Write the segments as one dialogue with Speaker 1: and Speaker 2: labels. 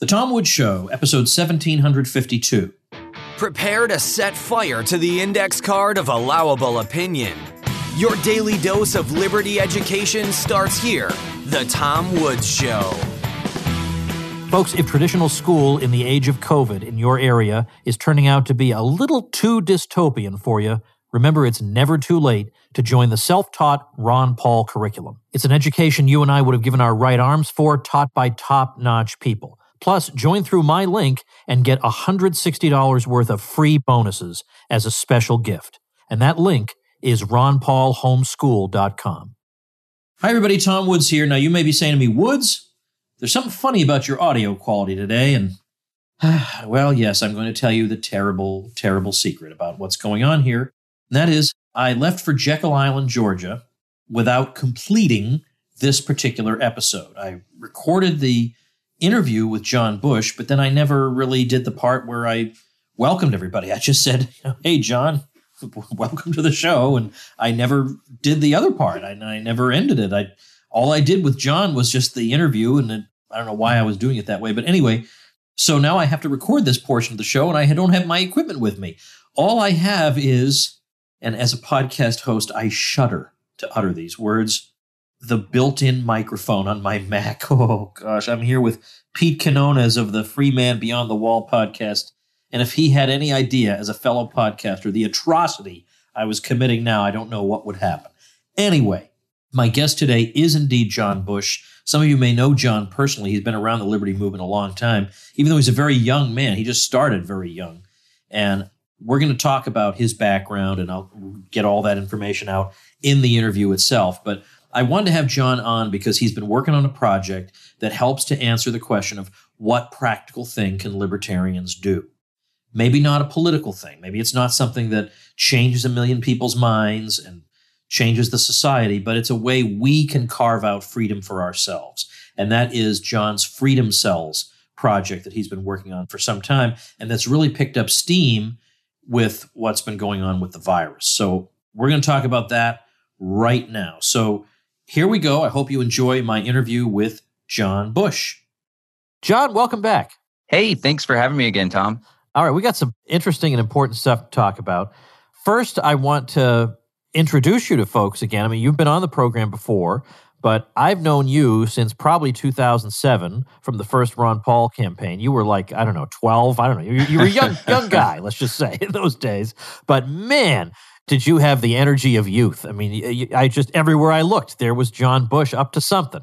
Speaker 1: The Tom Woods Show, episode 1752.
Speaker 2: Prepare to set fire to the index card of allowable opinion. Your daily dose of liberty education starts here. The Tom Woods Show.
Speaker 3: Folks, if traditional school in the age of COVID in your area is turning out to be a little too dystopian for you, remember it's never too late to join the self taught Ron Paul curriculum. It's an education you and I would have given our right arms for, taught by top notch people. Plus, join through my link and get $160 worth of free bonuses as a special gift. And that link is ronpaulhomeschool.com.
Speaker 1: Hi, everybody. Tom Woods here. Now, you may be saying to me, Woods, there's something funny about your audio quality today. And, well, yes, I'm going to tell you the terrible, terrible secret about what's going on here. And that is, I left for Jekyll Island, Georgia, without completing this particular episode. I recorded the interview with John Bush, but then I never really did the part where I welcomed everybody. I just said, "Hey, John, welcome to the show," and I never did the other part. I, I never ended it. I all I did with John was just the interview, and then, I don't know why I was doing it that way, but anyway. So now I have to record this portion of the show, and I don't have my equipment with me. All I have is, and as a podcast host, I shudder to utter these words the built-in microphone on my Mac. Oh gosh, I'm here with Pete Quinones of the Free Man Beyond the Wall podcast. And if he had any idea as a fellow podcaster the atrocity I was committing now, I don't know what would happen. Anyway, my guest today is indeed John Bush. Some of you may know John personally. He's been around the liberty movement a long time, even though he's a very young man. He just started very young. And we're going to talk about his background and I'll get all that information out in the interview itself. But I wanted to have John on because he's been working on a project that helps to answer the question of what practical thing can libertarians do? Maybe not a political thing. Maybe it's not something that changes a million people's minds and changes the society, but it's a way we can carve out freedom for ourselves. And that is John's Freedom Cells project that he's been working on for some time. And that's really picked up steam with what's been going on with the virus. So we're going to talk about that right now. So here we go. I hope you enjoy my interview with John Bush.
Speaker 3: John, welcome back.
Speaker 4: Hey, thanks for having me again, Tom.
Speaker 3: All right, we got some interesting and important stuff to talk about. First, I want to introduce you to folks again. I mean, you've been on the program before, but I've known you since probably 2007 from the first Ron Paul campaign. You were like, I don't know, 12. I don't know. You, you were a young, young guy, let's just say, in those days. But man, did you have the energy of youth? I mean, I just everywhere I looked, there was John Bush up to something.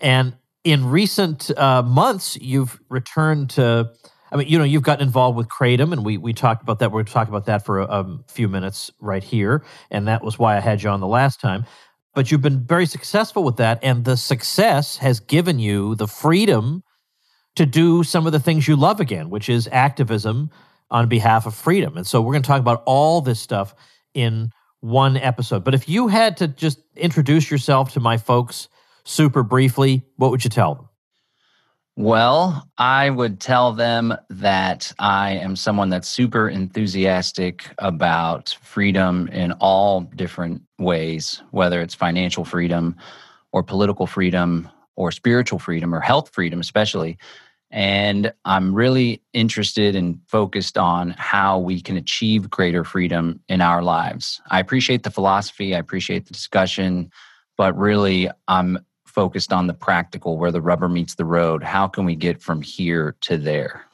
Speaker 3: And in recent uh, months, you've returned to. I mean, you know, you've gotten involved with Kratom, and we we talked about that. We're going to talk about that for a, a few minutes right here, and that was why I had you on the last time. But you've been very successful with that, and the success has given you the freedom to do some of the things you love again, which is activism on behalf of freedom. And so we're going to talk about all this stuff in one episode. But if you had to just introduce yourself to my folks super briefly, what would you tell them?
Speaker 4: Well, I would tell them that I am someone that's super enthusiastic about freedom in all different ways, whether it's financial freedom or political freedom or spiritual freedom or health freedom, especially. And I'm really interested and focused on how we can achieve greater freedom in our lives. I appreciate the philosophy, I appreciate the discussion, but really I'm focused on the practical where the rubber meets the road. How can we get from here to there?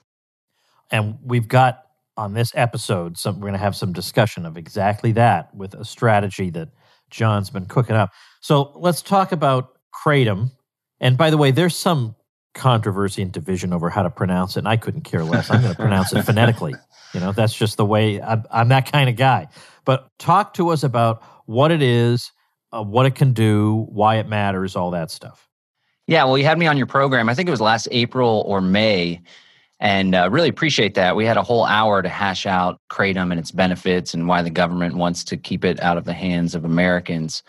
Speaker 3: And we've got on this episode, some, we're going to have some discussion of exactly that with a strategy that John's been cooking up. So let's talk about Kratom. And by the way, there's some controversy and division over how to pronounce it, and I couldn't care less. I'm going to pronounce it phonetically. You know, that's just the way I'm, I'm, that kind of guy. But talk to us about what it is, uh, what it can do, why it matters, all that stuff.
Speaker 4: Yeah, well, you had me on your program. I think it was last April or May, and uh, really appreciate that. We had a whole hour to hash out kratom and its benefits and why the government wants to keep it out of the hands of Americans.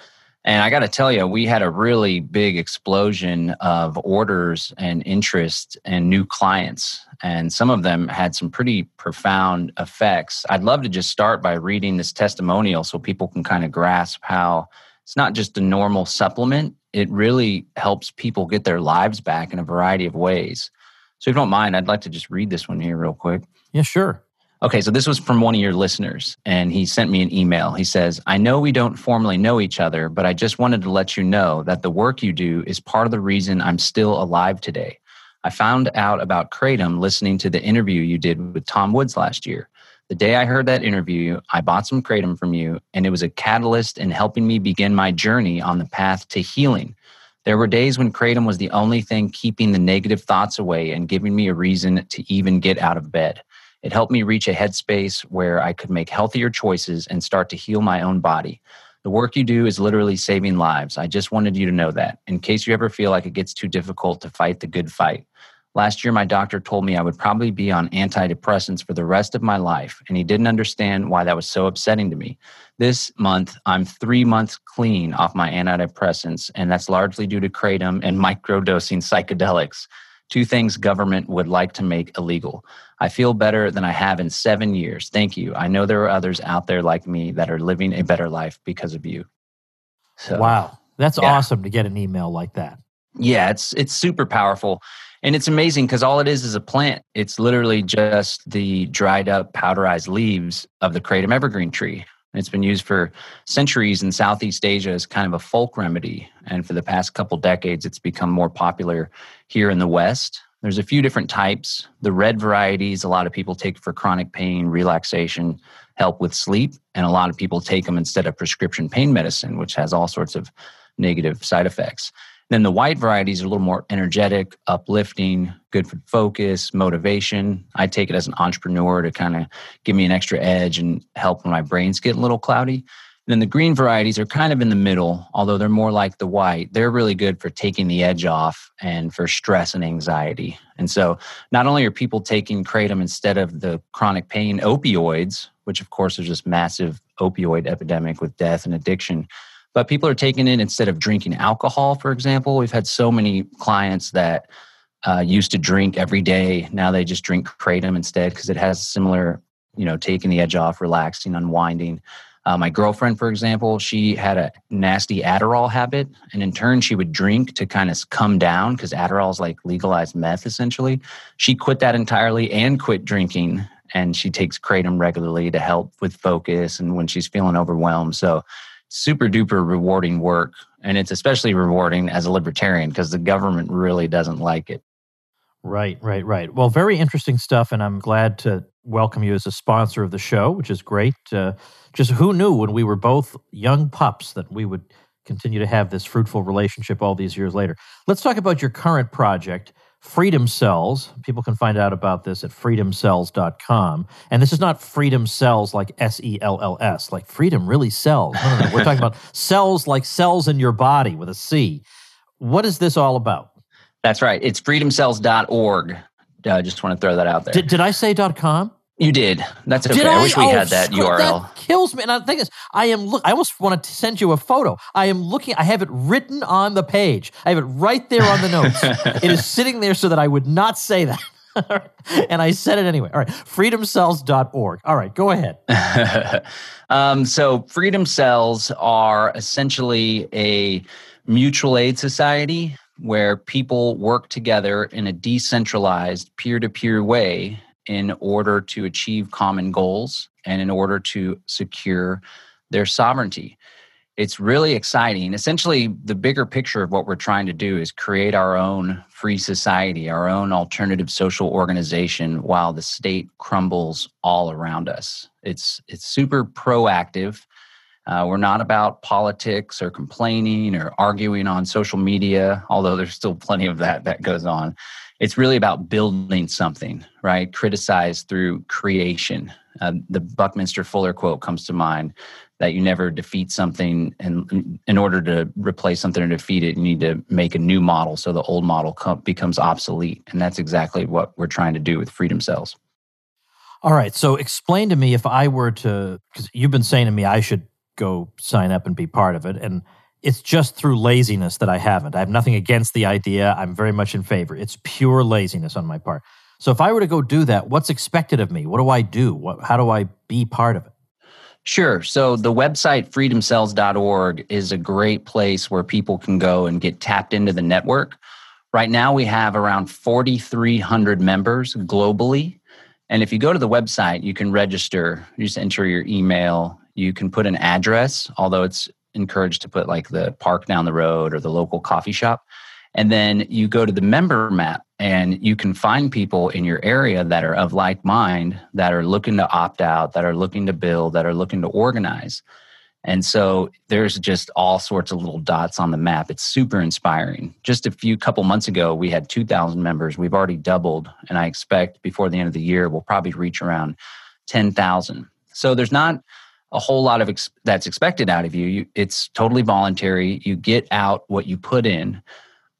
Speaker 4: And I got to tell you, we had a really big explosion of orders and interest and new clients. And some of them had some pretty profound effects. I'd love to just start by reading this testimonial so people can kind of grasp how it's not just a normal supplement, it really helps people get their lives back in a variety of ways. So, if you don't mind, I'd like to just read this one here real quick.
Speaker 3: Yeah, sure.
Speaker 4: Okay, so this was from one of your listeners, and he sent me an email. He says, I know we don't formally know each other, but I just wanted to let you know that the work you do is part of the reason I'm still alive today. I found out about Kratom listening to the interview you did with Tom Woods last year. The day I heard that interview, I bought some Kratom from you, and it was a catalyst in helping me begin my journey on the path to healing. There were days when Kratom was the only thing keeping the negative thoughts away and giving me a reason to even get out of bed. It helped me reach a headspace where I could make healthier choices and start to heal my own body. The work you do is literally saving lives. I just wanted you to know that in case you ever feel like it gets too difficult to fight the good fight. Last year, my doctor told me I would probably be on antidepressants for the rest of my life, and he didn't understand why that was so upsetting to me. This month, I'm three months clean off my antidepressants, and that's largely due to kratom and microdosing psychedelics, two things government would like to make illegal. I feel better than I have in seven years. Thank you. I know there are others out there like me that are living a better life because of you.
Speaker 3: So, wow. That's yeah. awesome to get an email like that.
Speaker 4: Yeah, it's it's super powerful. And it's amazing because all it is is a plant. It's literally just the dried up powderized leaves of the kratom evergreen tree. It's been used for centuries in Southeast Asia as kind of a folk remedy. And for the past couple decades, it's become more popular here in the West. There's a few different types. The red varieties, a lot of people take for chronic pain, relaxation, help with sleep. And a lot of people take them instead of prescription pain medicine, which has all sorts of negative side effects. Then the white varieties are a little more energetic, uplifting, good for focus, motivation. I take it as an entrepreneur to kind of give me an extra edge and help when my brain's getting a little cloudy. Then the green varieties are kind of in the middle, although they're more like the white. They're really good for taking the edge off and for stress and anxiety. And so not only are people taking kratom instead of the chronic pain opioids, which of course is just massive opioid epidemic with death and addiction, but people are taking it instead of drinking alcohol, for example. We've had so many clients that uh, used to drink every day. Now they just drink kratom instead because it has similar, you know, taking the edge off, relaxing, unwinding. Uh, my girlfriend, for example, she had a nasty Adderall habit, and in turn, she would drink to kind of come down because Adderall is like legalized meth, essentially. She quit that entirely and quit drinking, and she takes kratom regularly to help with focus and when she's feeling overwhelmed. So, super duper rewarding work, and it's especially rewarding as a libertarian because the government really doesn't like it.
Speaker 3: Right, right, right. Well, very interesting stuff, and I'm glad to welcome you as a sponsor of the show, which is great. Uh, just who knew when we were both young pups that we would continue to have this fruitful relationship all these years later. Let's talk about your current project, Freedom Cells. People can find out about this at freedomcells.com. And this is not freedom cells like S E L L S, like freedom really sells. No, no, no. We're talking about cells like cells in your body with a C. What is this all about?
Speaker 4: That's right. It's freedomcells.org. I uh, just want to throw that out there.
Speaker 3: Did, did I say .com?
Speaker 4: You did. That's okay. Did I, I wish we oh, had that URL.
Speaker 3: That kills me. And the thing is, I am look. I almost want to send you a photo. I am looking. I have it written on the page. I have it right there on the notes. it is sitting there so that I would not say that. and I said it anyway. All right. Freedomcells.org. All right. Go ahead.
Speaker 4: um, so, Freedom Cells are essentially a mutual aid society where people work together in a decentralized peer to peer way in order to achieve common goals and in order to secure their sovereignty. It's really exciting. Essentially, the bigger picture of what we're trying to do is create our own free society, our own alternative social organization while the state crumbles all around us. It's it's super proactive. Uh, we're not about politics or complaining or arguing on social media, although there's still plenty of that that goes on it's really about building something, right? Criticize through creation. Uh, the Buckminster Fuller quote comes to mind that you never defeat something, and in order to replace something or defeat it, you need to make a new model so the old model com- becomes obsolete. And that's exactly what we're trying to do with Freedom Cells.
Speaker 3: All right. So explain to me if I were to, because you've been saying to me I should go sign up and be part of it. And it's just through laziness that I haven't. I have nothing against the idea. I'm very much in favor. It's pure laziness on my part. So if I were to go do that, what's expected of me? What do I do? What, how do I be part of it?
Speaker 4: Sure. So the website freedomcells.org is a great place where people can go and get tapped into the network. Right now, we have around 4,300 members globally. And if you go to the website, you can register. You just enter your email. You can put an address, although it's encouraged to put like the park down the road or the local coffee shop. And then you go to the member map and you can find people in your area that are of like mind, that are looking to opt out, that are looking to build, that are looking to organize. And so there's just all sorts of little dots on the map. It's super inspiring. Just a few couple months ago, we had 2,000 members. We've already doubled, and I expect before the end of the year, we'll probably reach around 10,000. So there's not a whole lot of ex- that's expected out of you. you. It's totally voluntary. You get out what you put in.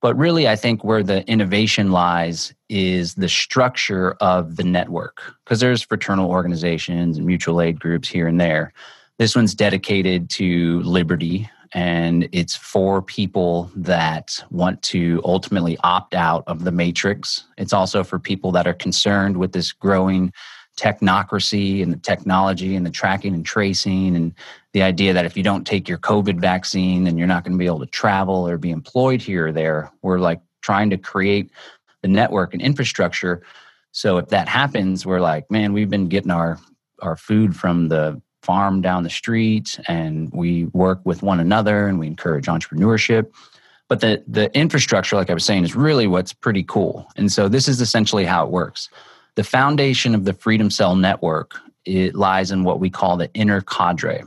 Speaker 4: But really, I think where the innovation lies is the structure of the network, because there's fraternal organizations and mutual aid groups here and there this one's dedicated to liberty and it's for people that want to ultimately opt out of the matrix. It's also for people that are concerned with this growing technocracy and the technology and the tracking and tracing and the idea that if you don't take your COVID vaccine, then you're not going to be able to travel or be employed here or there. We're like trying to create the network and infrastructure. So if that happens, we're like, man, we've been getting our our food from the farm down the street and we work with one another and we encourage entrepreneurship but the the infrastructure like i was saying is really what's pretty cool and so this is essentially how it works the foundation of the freedom cell network it lies in what we call the inner cadre.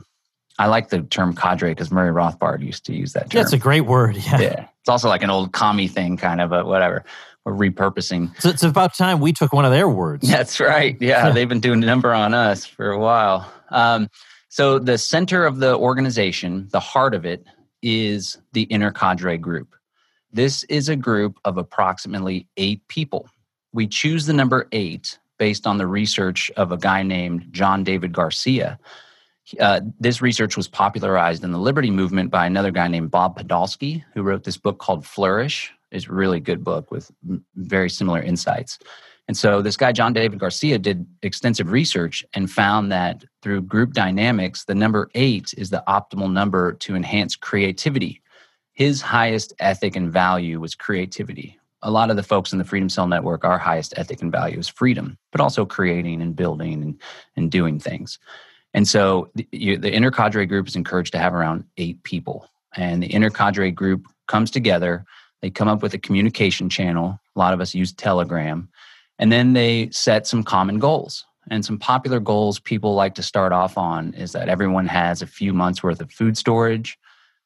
Speaker 4: I like the term cadre because murray rothbard used to use that term.
Speaker 3: That's a great word yeah.
Speaker 4: Yeah. It's also like an old commie thing kind of but whatever. We're repurposing.
Speaker 3: So it's about time we took one of their words.
Speaker 4: That's right. Yeah they've been doing a number on us for a while. Um, so the center of the organization, the heart of it, is the inner cadre group. This is a group of approximately eight people. We choose the number eight based on the research of a guy named John David Garcia. Uh, this research was popularized in the liberty movement by another guy named Bob Podolsky, who wrote this book called Flourish. It's a really good book with very similar insights. And so this guy, John David Garcia, did extensive research and found that through group dynamics, the number eight is the optimal number to enhance creativity. His highest ethic and value was creativity. A lot of the folks in the Freedom Cell Network, our highest ethic and value is freedom, but also creating and building and, and doing things. And so the, you, the group is encouraged to have around eight people. And the inner cadre group comes together. They come up with a communication channel. A lot of us use Telegram and then they set some common goals. And some popular goals people like to start off on is that everyone has a few months worth of food storage.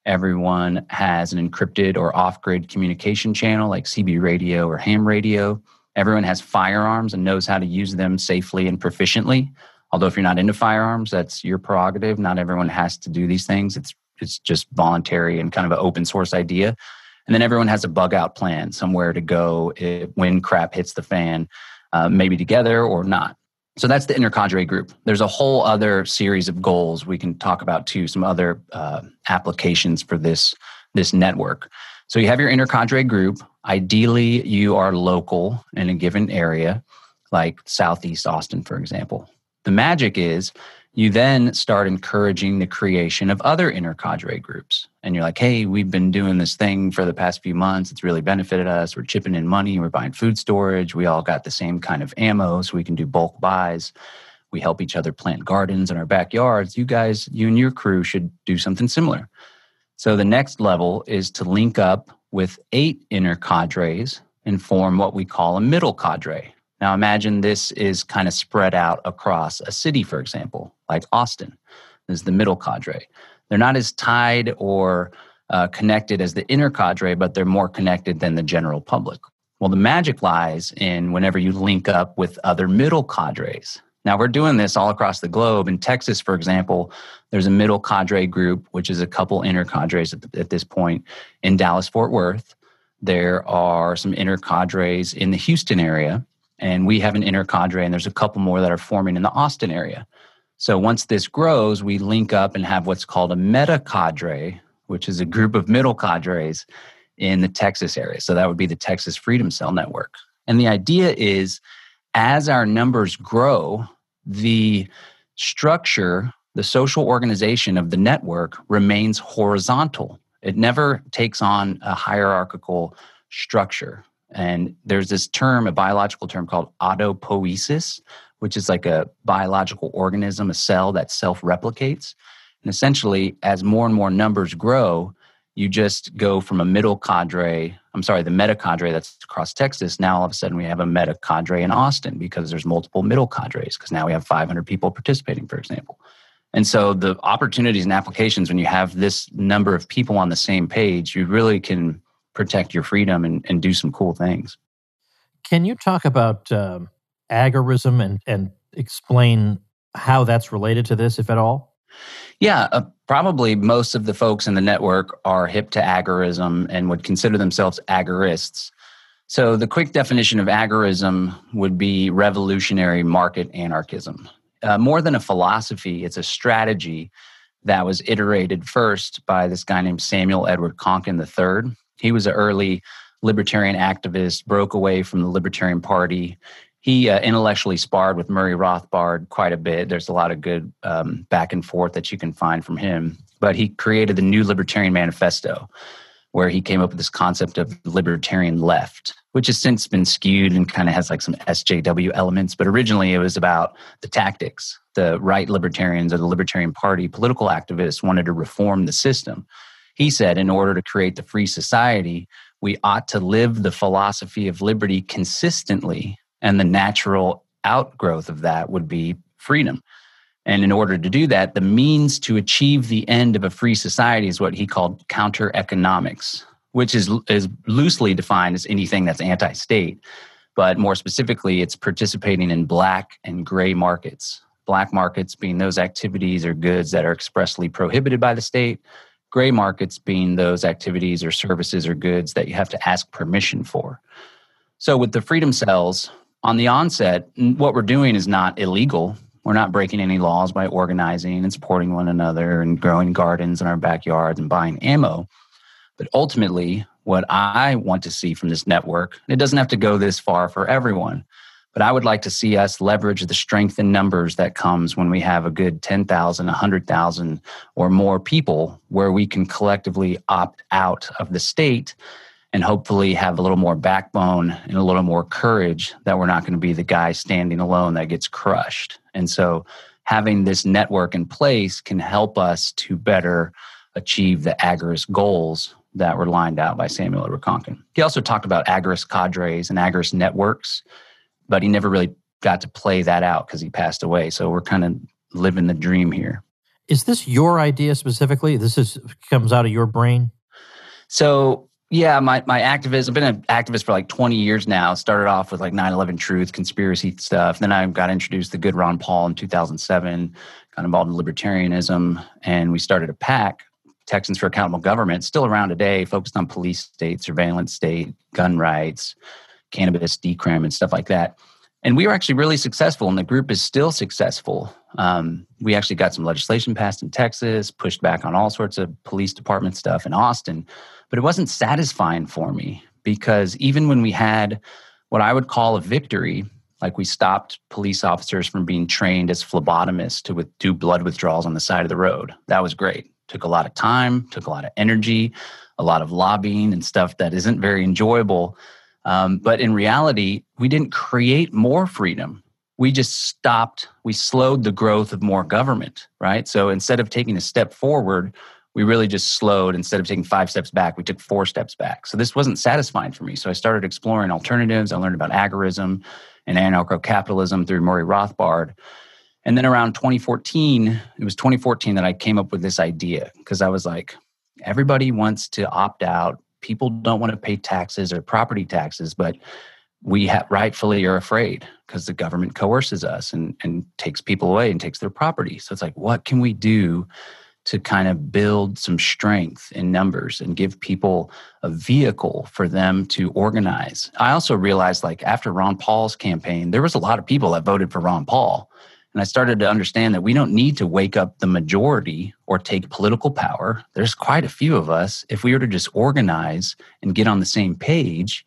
Speaker 4: Everyone has an encrypted or off grid communication channel like CB radio or ham radio. Everyone has firearms and knows how to use them safely and proficiently. Although, if you're not into firearms, that's your prerogative. Not everyone has to do these things. It's, it's just voluntary and kind of an open source idea. And then everyone has a bug out plan, somewhere to go if, when crap hits the fan, uh, maybe together or not. So that's the inner cadre group. There's a whole other series of goals we can talk about too, some other uh, applications for this, this network. So you have your inner cadre group. Ideally, you are local in a given area, like Southeast Austin, for example. The magic is you then start encouraging the creation of other inner cadre groups. And you're like, hey, we've been doing this thing for the past few months. It's really benefited us. We're chipping in money. We're buying food storage. We all got the same kind of ammo, so we can do bulk buys. We help each other plant gardens in our backyards. You guys, you and your crew should do something similar. So the next level is to link up with eight inner cadres and form what we call a middle cadre. Now imagine this is kind of spread out across a city, for example, like Austin. This is the middle cadre. They're not as tied or uh, connected as the inner cadre, but they're more connected than the general public. Well, the magic lies in whenever you link up with other middle cadres. Now, we're doing this all across the globe. In Texas, for example, there's a middle cadre group, which is a couple inner cadres at, the, at this point. In Dallas, Fort Worth, there are some inner cadres in the Houston area and we have an inner cadre and there's a couple more that are forming in the austin area. So once this grows we link up and have what's called a meta cadre which is a group of middle cadres in the texas area. So that would be the texas freedom cell network. And the idea is as our numbers grow the structure the social organization of the network remains horizontal. It never takes on a hierarchical structure And there's this term, a biological term called autopoiesis, which is like a biological organism, a cell that self replicates. And essentially, as more and more numbers grow, you just go from a middle cadre, I'm sorry, the meta cadre that's across Texas. Now all of a sudden we have a meta cadre in Austin because there's multiple middle cadres because now we have 500 people participating, for example. And so the opportunities and applications, when you have this number of people on the same page, you really can protect your freedom and, and do some cool things.
Speaker 3: Can you talk about um, agorism and, and explain how that's related to this, if at all?
Speaker 4: Yeah, uh, probably most of the folks in the network are hip to agorism and would consider themselves agorists. So, the quick definition of agorism would be revolutionary market anarchism. Uh, more than a philosophy, it's a strategy that was iterated first by this guy named Samuel Edward Konkin III. He was an early libertarian activist, broke away from the Libertarian Party. He uh, intellectually sparred with Murray Rothbard quite a bit. There's a lot of good um, back and forth that you can find from him. But he created the New Libertarian Manifesto, where he came up with this concept of libertarian left, which has since been skewed and kind of has like some SJW elements. But originally it was about the tactics. The right libertarians or the Libertarian Party political activists wanted to reform the system. He said, in order to create the free society, we ought to live the philosophy of liberty consistently. And the natural outgrowth of that would be freedom. And in order to do that, the means to achieve the end of a free society is what he called counter economics, which is, is loosely defined as anything that's anti state. But more specifically, it's participating in black and gray markets. Black markets being those activities or goods that are expressly prohibited by the state, gray markets being those activities or services or goods that you have to ask permission for. So, with the freedom cells, on the onset, what we're doing is not illegal. We're not breaking any laws by organizing and supporting one another and growing gardens in our backyards and buying ammo. But ultimately, what I want to see from this network, it doesn't have to go this far for everyone, but I would like to see us leverage the strength in numbers that comes when we have a good 10,000, 100,000 or more people where we can collectively opt out of the state and hopefully have a little more backbone and a little more courage that we're not going to be the guy standing alone that gets crushed. And so having this network in place can help us to better achieve the agorist goals that were lined out by Samuel Edward Konkin. He also talked about agorist cadres and agorist networks but he never really got to play that out because he passed away. So we're kind of living the dream here.
Speaker 3: Is this your idea specifically? This is comes out of your brain.
Speaker 4: So yeah, my my activism. I've been an activist for like 20 years now. Started off with like 9/11 truth, conspiracy stuff. Then I got introduced to good Ron Paul in 2007. Got involved in libertarianism, and we started a PAC, Texans for Accountable Government, still around today, focused on police state, surveillance state, gun rights, cannabis decrim and stuff like that. And we were actually really successful, and the group is still successful. Um, we actually got some legislation passed in Texas, pushed back on all sorts of police department stuff in Austin, but it wasn't satisfying for me because even when we had what I would call a victory, like we stopped police officers from being trained as phlebotomists to with, do blood withdrawals on the side of the road. That was great. Took a lot of time, took a lot of energy, a lot of lobbying and stuff that isn't very enjoyable um, but in reality, we didn't create more freedom. We just stopped, we slowed the growth of more government, right? So instead of taking a step forward, we really just slowed. Instead of taking five steps back, we took four steps back. So this wasn't satisfying for me. So I started exploring alternatives. I learned about agorism and anarcho capitalism through Murray Rothbard. And then around 2014, it was 2014 that I came up with this idea because I was like, everybody wants to opt out people don't want to pay taxes or property taxes, but we ha- rightfully are afraid because the government coerces us and, and takes people away and takes their property. So it's like, what can we do to kind of build some strength in numbers and give people a vehicle for them to organize? I also realized, like, after Ron Paul's campaign, there was a lot of people that voted for Ron Paul. And I started to understand that we don't need to wake up the majority or take political power. There's quite a few of us. If we were to just organize and get on the same page,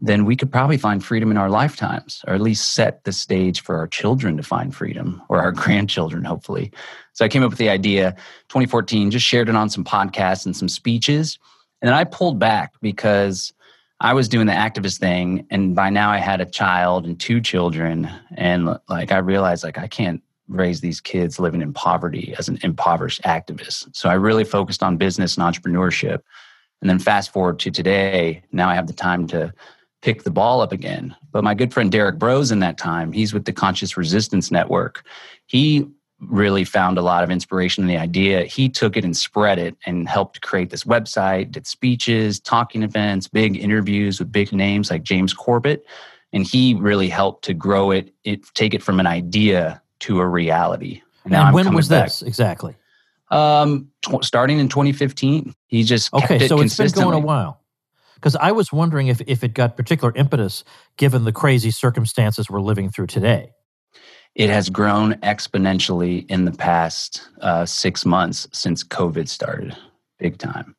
Speaker 4: then we could probably find freedom in our lifetimes, or at least set the stage for our children to find freedom, or our grandchildren, hopefully. So I came up with the idea 2014, just shared it on some podcasts and some speeches. And then I pulled back because I was doing the activist thing, and by now I had a child and two children, and like I realized like I can't raise these kids living in poverty as an impoverished activist. So I really focused on business and entrepreneurship. And then fast forward to today, now I have the time to pick the ball up again. But my good friend Derrick Broze in that time, he's with the Conscious Resistance Network. He really found a lot of inspiration in the idea. He took it and spread it and helped create this website, did speeches, talking events, big interviews with big names like James Corbett. And he really helped to grow it, it take it from an idea to a reality.
Speaker 3: Now and when was back. this exactly?
Speaker 4: Um, tw- starting in 2015. He just
Speaker 3: okay. It so it's been going a while. Because I was wondering if if it got particular impetus given the crazy circumstances we're living through today.
Speaker 4: It has grown exponentially in the past uh, six months since COVID started, big time.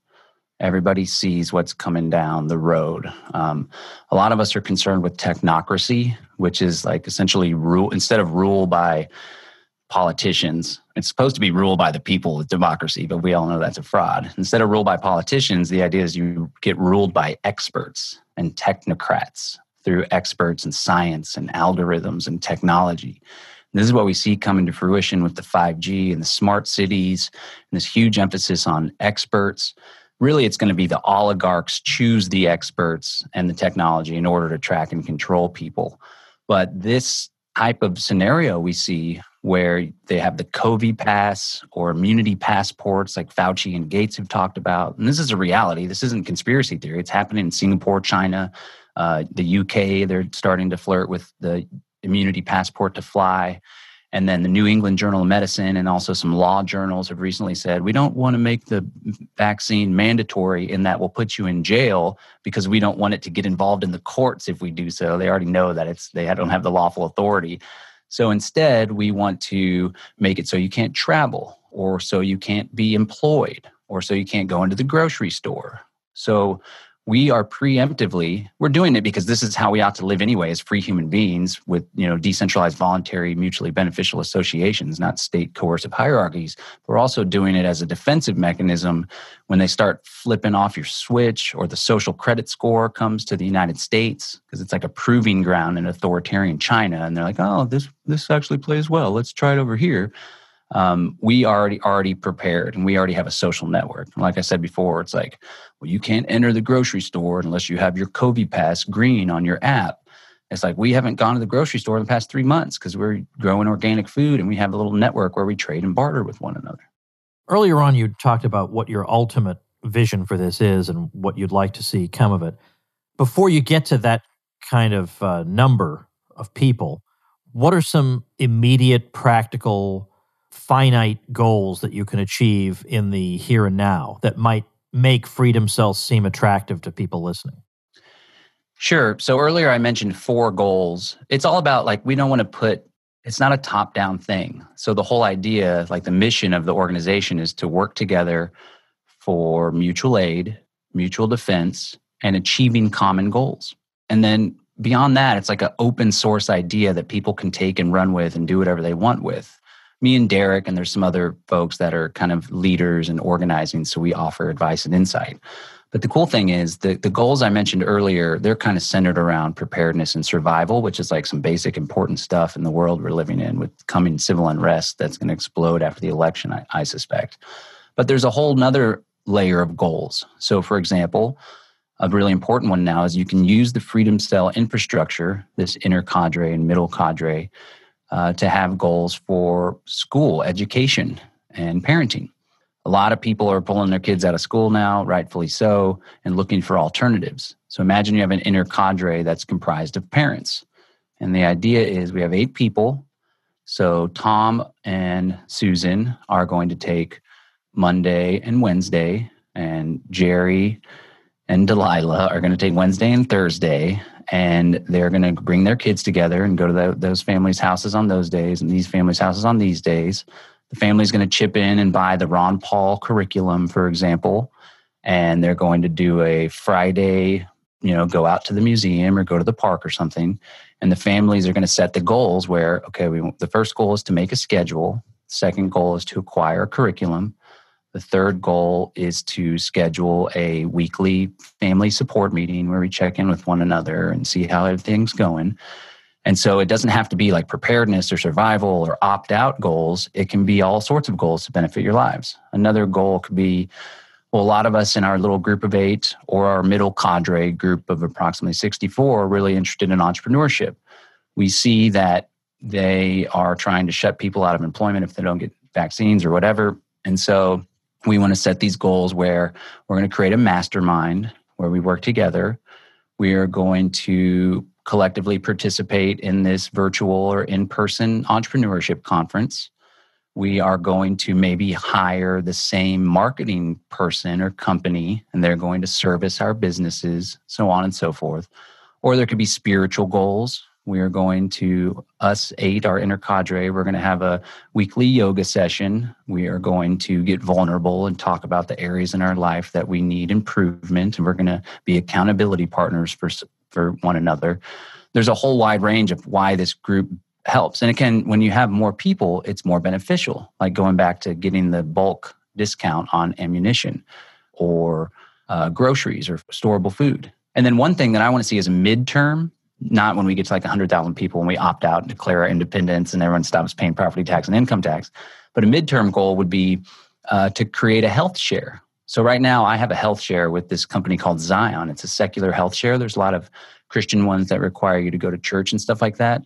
Speaker 4: Everybody sees what's coming down the road. Um, a lot of us are concerned with technocracy, which is like essentially rule instead of rule by politicians. It's supposed to be ruled by the people with democracy, but we all know that's a fraud. Instead of ruled by politicians, the idea is you get ruled by experts and technocrats through experts in science and algorithms and technology. And this is what we see coming to fruition with the 5G and the smart cities and this huge emphasis on experts. Really, it's going to be the oligarchs choose the experts and the technology in order to track and control people. But this type of scenario we see where they have the COVID pass or immunity passports like Fauci and Gates have talked about. And this is a reality. This isn't conspiracy theory. It's happening in Singapore, China, uh, the UK. They're starting to flirt with the immunity passport to fly. And then the New England Journal of Medicine and also some law journals have recently said we don't want to make the vaccine mandatory in that we'll put you in jail because we don't want it to get involved in the courts if we do so. They already know that it's they don't have the lawful authority. So instead, we want to make it so you can't travel or so you can't be employed or so you can't go into the grocery store. So we are preemptively we're doing it because this is how we ought to live anyway as free human beings with you know decentralized voluntary mutually beneficial associations not state coercive hierarchies. We're also doing it as a defensive mechanism when they start flipping off your switch or the social credit score comes to the united states because it's like a proving ground in authoritarian china and they're like oh this this actually plays well. Let's try it over here. Um, we already already prepared and we already have a social network. And like I said before, it's like, well, you can't enter the grocery store unless you have your COVID pass green on your app. It's like we haven't gone to the grocery store in the past three months because we're growing organic food and we have a little network where we trade and barter with one another.
Speaker 3: Earlier on, you talked about what your ultimate vision for this is and what you'd like to see come of it. Before you get to that kind of uh, number of people, what are some immediate practical finite goals that you can achieve in the here and now that might make freedom cells seem attractive to people listening?
Speaker 4: Sure. So earlier I mentioned four goals. It's all about like we don't want to put it's not a top down thing. So the whole idea, like the mission of the organization is to work together for mutual aid, mutual defense, and achieving common goals. And then beyond that, it's like an open source idea that people can take and run with and do whatever they want with me and Derrick, and there's some other folks that are kind of leaders and organizing. So we offer advice and insight. But the cool thing is the, the goals I mentioned earlier, they're kind of centered around preparedness and survival, which is like some basic important stuff in the world we're living in with coming civil unrest that's going to explode after the election, I, I suspect. But there's a whole nother layer of goals. So, for example, a really important one now is you can use the Freedom Cell infrastructure, this inner cadre and middle cadre, uh, to have goals for school, education, and parenting. A lot of people are pulling their kids out of school now, rightfully so, and looking for alternatives. So imagine you have an inner cadre that's comprised of parents. And the idea is we have eight people. So Tom and Susan are going to take Monday and Wednesday, and Jerry and Delilah are going to take Wednesday and Thursday, and they're going to bring their kids together and go to the, those families' houses on those days and these families' houses on these days. The family's going to chip in and buy the Ron Paul curriculum, for example, and they're going to do a Friday, you know, go out to the museum or go to the park or something. And the families are going to set the goals where, okay, we, the first goal is to make a schedule. Second goal is to acquire a curriculum. The third goal is to schedule a weekly family support meeting where we check in with one another and see how everything's going. And so it doesn't have to be like preparedness or survival or opt out goals. It can be all sorts of goals to benefit your lives. Another goal could be well, a lot of us in our little group of eight or our middle cadre group of approximately 64 are really interested in entrepreneurship. We see that they are trying to shut people out of employment if they don't get vaccines or whatever. And so we want to set these goals where we're going to create a mastermind where we work together. We are going to collectively participate in this virtual or in person entrepreneurship conference. We are going to maybe hire the same marketing person or company, and they're going to service our businesses, so on and so forth. Or there could be spiritual goals we are going to, us eight, our inner cadre, we're going to have a weekly yoga session. We are going to get vulnerable and talk about the areas in our life that we need improvement. And we're going to be accountability partners for, for one another. There's a whole wide range of why this group helps. And again, when you have more people, it's more beneficial, like going back to getting the bulk discount on ammunition or uh, groceries or storable food. And then one thing that I want to see is a midterm not when we get to like 100,000 people when we opt out and declare our independence and everyone stops paying property tax and income tax. But a midterm goal would be uh, to create a health share. So right now, I have a health share with this company called Zion. It's a secular health share. There's a lot of Christian ones that require you to go to church and stuff like that.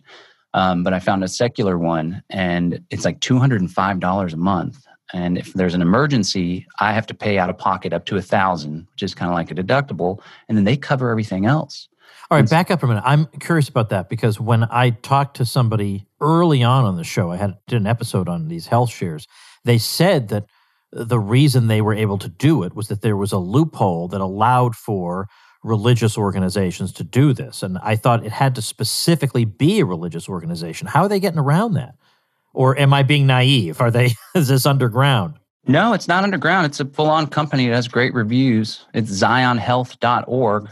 Speaker 4: Um, but I found a secular one, and it's like $205 a month. And if there's an emergency, I have to pay out of pocket up to a thousand, which is kind of like a deductible, and then they cover everything else.
Speaker 3: All right, back up a minute. I'm curious about that because when I talked to somebody early on on the show, I had did an episode on these health shares. They said that the reason they were able to do it was that there was a loophole that allowed for religious organizations to do this. And I thought it had to specifically be a religious organization. How are they getting around that? Or am I being naive? Are they is this underground?
Speaker 4: No, it's not underground. It's a full-on company. It has great reviews. It's zionhealth.org.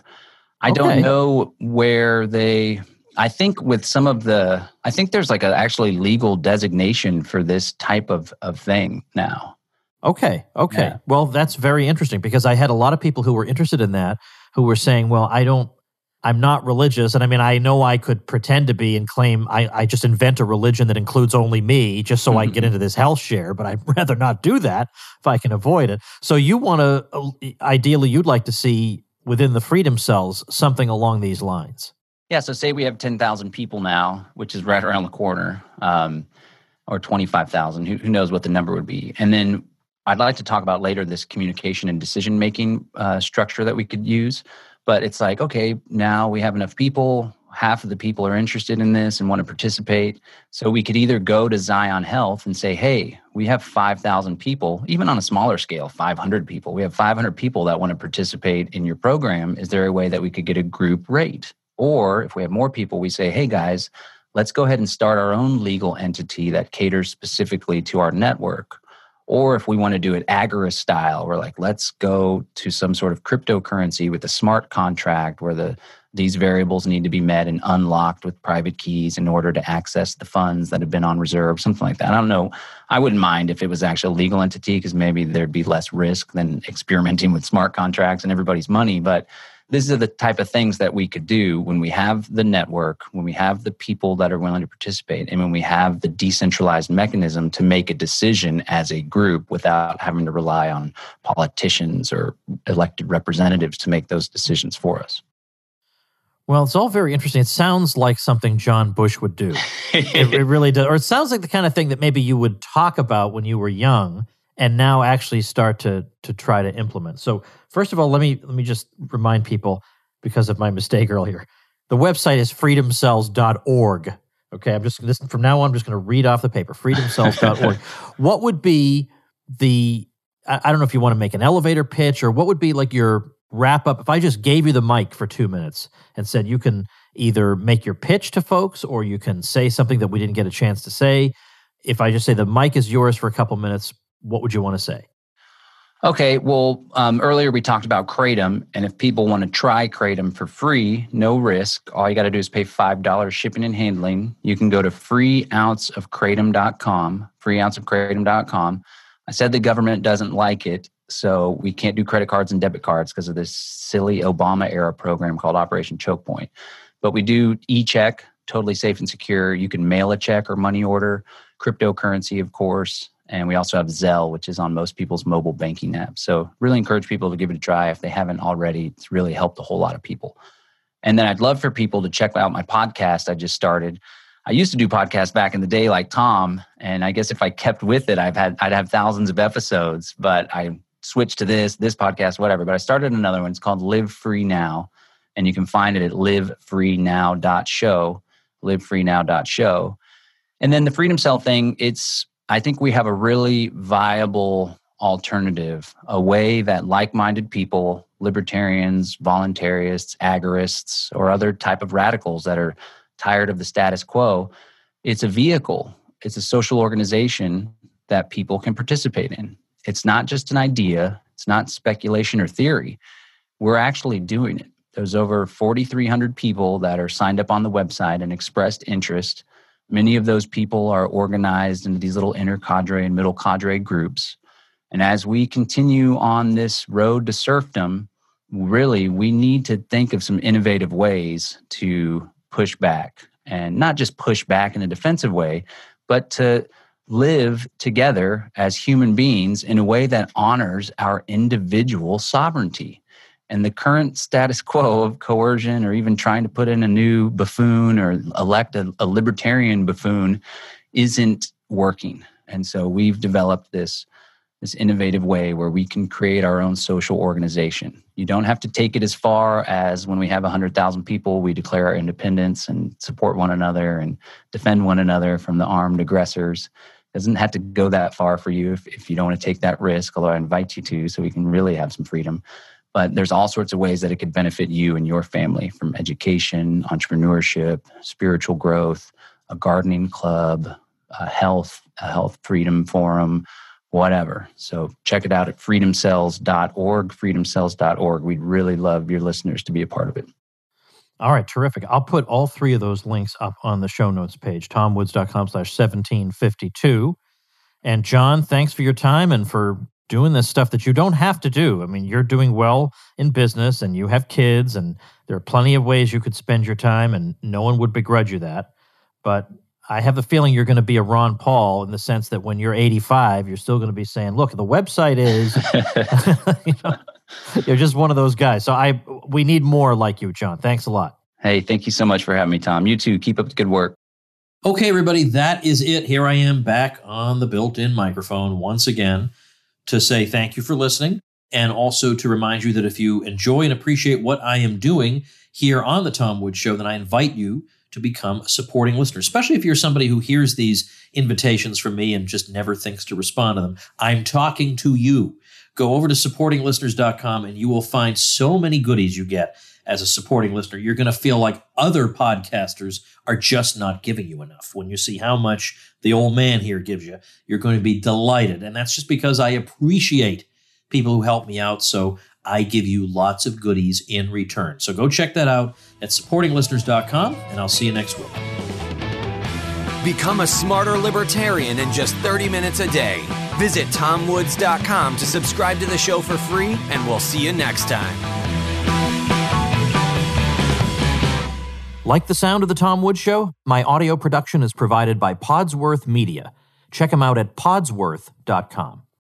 Speaker 4: I okay. don't know where they I think with some of the I think there's like a actually legal designation for this type of of thing now.
Speaker 3: Okay. Okay. Yeah. Well, that's very interesting because I had a lot of people who were interested in that who were saying, "Well, I don't I'm not religious. And I mean, I know I could pretend to be and claim I, I just invent a religion that includes only me just so mm-hmm. I get into this health share, but I'd rather not do that if I can avoid it. So you want to, uh, ideally, you'd like to see within the freedom cells something along these lines.
Speaker 4: Yeah, so say we have 10,000 people now, which is right around the corner, um, or 25,000, who, who, knows what the number would be. And then I'd like to talk about later this communication and decision making uh, structure that we could use. But it's like, okay, now we have enough people, half of the people are interested in this and want to participate. So we could either go to Zion Health and say, hey, we have 5,000 people, even on a smaller scale, 500 people. We have 500 people that want to participate in your program. Is there a way that we could get a group rate? Or if we have more people, we say, hey guys, let's go ahead and start our own legal entity that caters specifically to our network. Or if we want to do it Agorist style, we're like, let's go to some sort of cryptocurrency with a smart contract where the these variables need to be met and unlocked with private keys in order to access the funds that have been on reserve, something like that. I don't know. I wouldn't mind if it was actually a legal entity because maybe there'd be less risk than experimenting with smart contracts and everybody's money. But these are the type of things that we could do when we have the network, when we have the people that are willing to participate, and when we have the decentralized mechanism to make a decision as a group without having to rely on politicians or elected representatives to make those decisions for us.
Speaker 3: Well, it's all very interesting. It sounds like something John Bush would do. it, it, really does. Or it sounds like the kind of thing that maybe you would talk about when you were young and now actually start to to try to implement. So, first of all, let me let me just remind people because of my mistake earlier. The website is freedomcells.org. Okay, I'm just this from now on I'm just going to read off the paper. freedomcells.org. what would be the I, I don't know if you want to make an elevator pitch or what would be like your wrap up, if I just gave you the mic for two minutes and said you can either make your pitch to folks or you can say something that we didn't get a chance to say, if I just say the mic is yours for a couple minutes, what would you want to say?
Speaker 4: Okay, well, um, earlier we talked about Kratom, and if people want to try Kratom for free, no risk, all you got to do is pay $5 shipping and handling. You can go to freeounceofkratom.com, freeounceofkratom.com I said the government doesn't like it, so we can't do credit cards and debit cards because of this silly Obama era program called Operation Choke Point. But we do e check, totally safe and secure. You can mail a check or money order, cryptocurrency, of course. And we also have Zelle, which is on most people's mobile banking apps. So, really encourage people to give it a try if they haven't already. It's really helped a whole lot of people. And then I'd love for people to check out my podcast I just started. I used to do podcasts back in the day like Tom, and I guess if I kept with it, I've had I'd have thousands of episodes, but I switched to this, this podcast, whatever. But I started another one. It's called Live Free Now. And you can find it at livefreenow.show, livefreenow.show. And then the Freedom Cell thing, it's I think we have a really viable alternative, a way that like-minded people, libertarians, voluntarists, agorists, or other type of radicals that are tired of the status quo, it's a vehicle. It's a social organization that people can participate in. It's not just an idea, it's not speculation or theory. We're actually doing it. There's over 4,300 people that are signed up on the website and expressed interest. Many of those people are organized into these little inner cadre and middle cadre groups. And as we continue on this road to serfdom, really, we need to think of some innovative ways to push back and not just push back in a defensive way, but to live together as human beings in a way that honors our individual sovereignty. And the current status quo of coercion or even trying to put in a new buffoon or elect a, a libertarian buffoon isn't working. And so we've developed this this innovative way where we can create our own social organization. You don't have to take it as far as when we have 100,000 people, we declare our independence and support one another and defend one another from the armed aggressors doesn't have to go that far for you if, if you don't want to take that risk, although I invite you to so we can really have some freedom. But there's all sorts of ways that it could benefit you and your family from education, entrepreneurship, spiritual growth, a gardening club, a health, a health freedom forum, whatever. So check it out at freedomcells.org, freedomcells.org. We'd really love your listeners to be a part of it.
Speaker 3: All right, terrific. I'll put all three of those links up on the show notes page, tomwoods.com slash 1752. And John, thanks for your time and for doing this stuff that you don't have to do. I mean, you're doing well in business and you have kids, and there are plenty of ways you could spend your time, and no one would begrudge you that. But I have a feeling you're going to be a Ron Paul in the sense that when you're 85, you're still going to be saying, look, the website is, you know, you're just one of those guys. So I we need more like you, John. Thanks a lot.
Speaker 4: Hey, thank you so much for having me, Tom. You too. Keep up the good work.
Speaker 1: Okay, everybody, that is it. Here I am back on the built in microphone once again to say thank you for listening and also to remind you that if you enjoy and appreciate what I am doing here on the Tom Woods Show, then I invite you to become a supporting listener, especially if you're somebody who hears these invitations from me and just never thinks to respond to them. I'm talking to you go over to supportinglisteners.com and you will find so many goodies you get as a supporting listener. You're going to feel like other podcasters are just not giving you enough. When you see how much the old man here gives you, you're going to be delighted. And that's just because I appreciate people who help me out. So I give you lots of goodies in return. So go check that out at supportinglisteners.com and I'll see you next week.
Speaker 2: Become a smarter libertarian in just 30 minutes a day. Visit tomwoods.com to subscribe to the show for free, and we'll see you next time.
Speaker 3: Like the sound of The Tom Woods Show? My audio production is provided by Podsworth Media. Check them out at podsworth.com.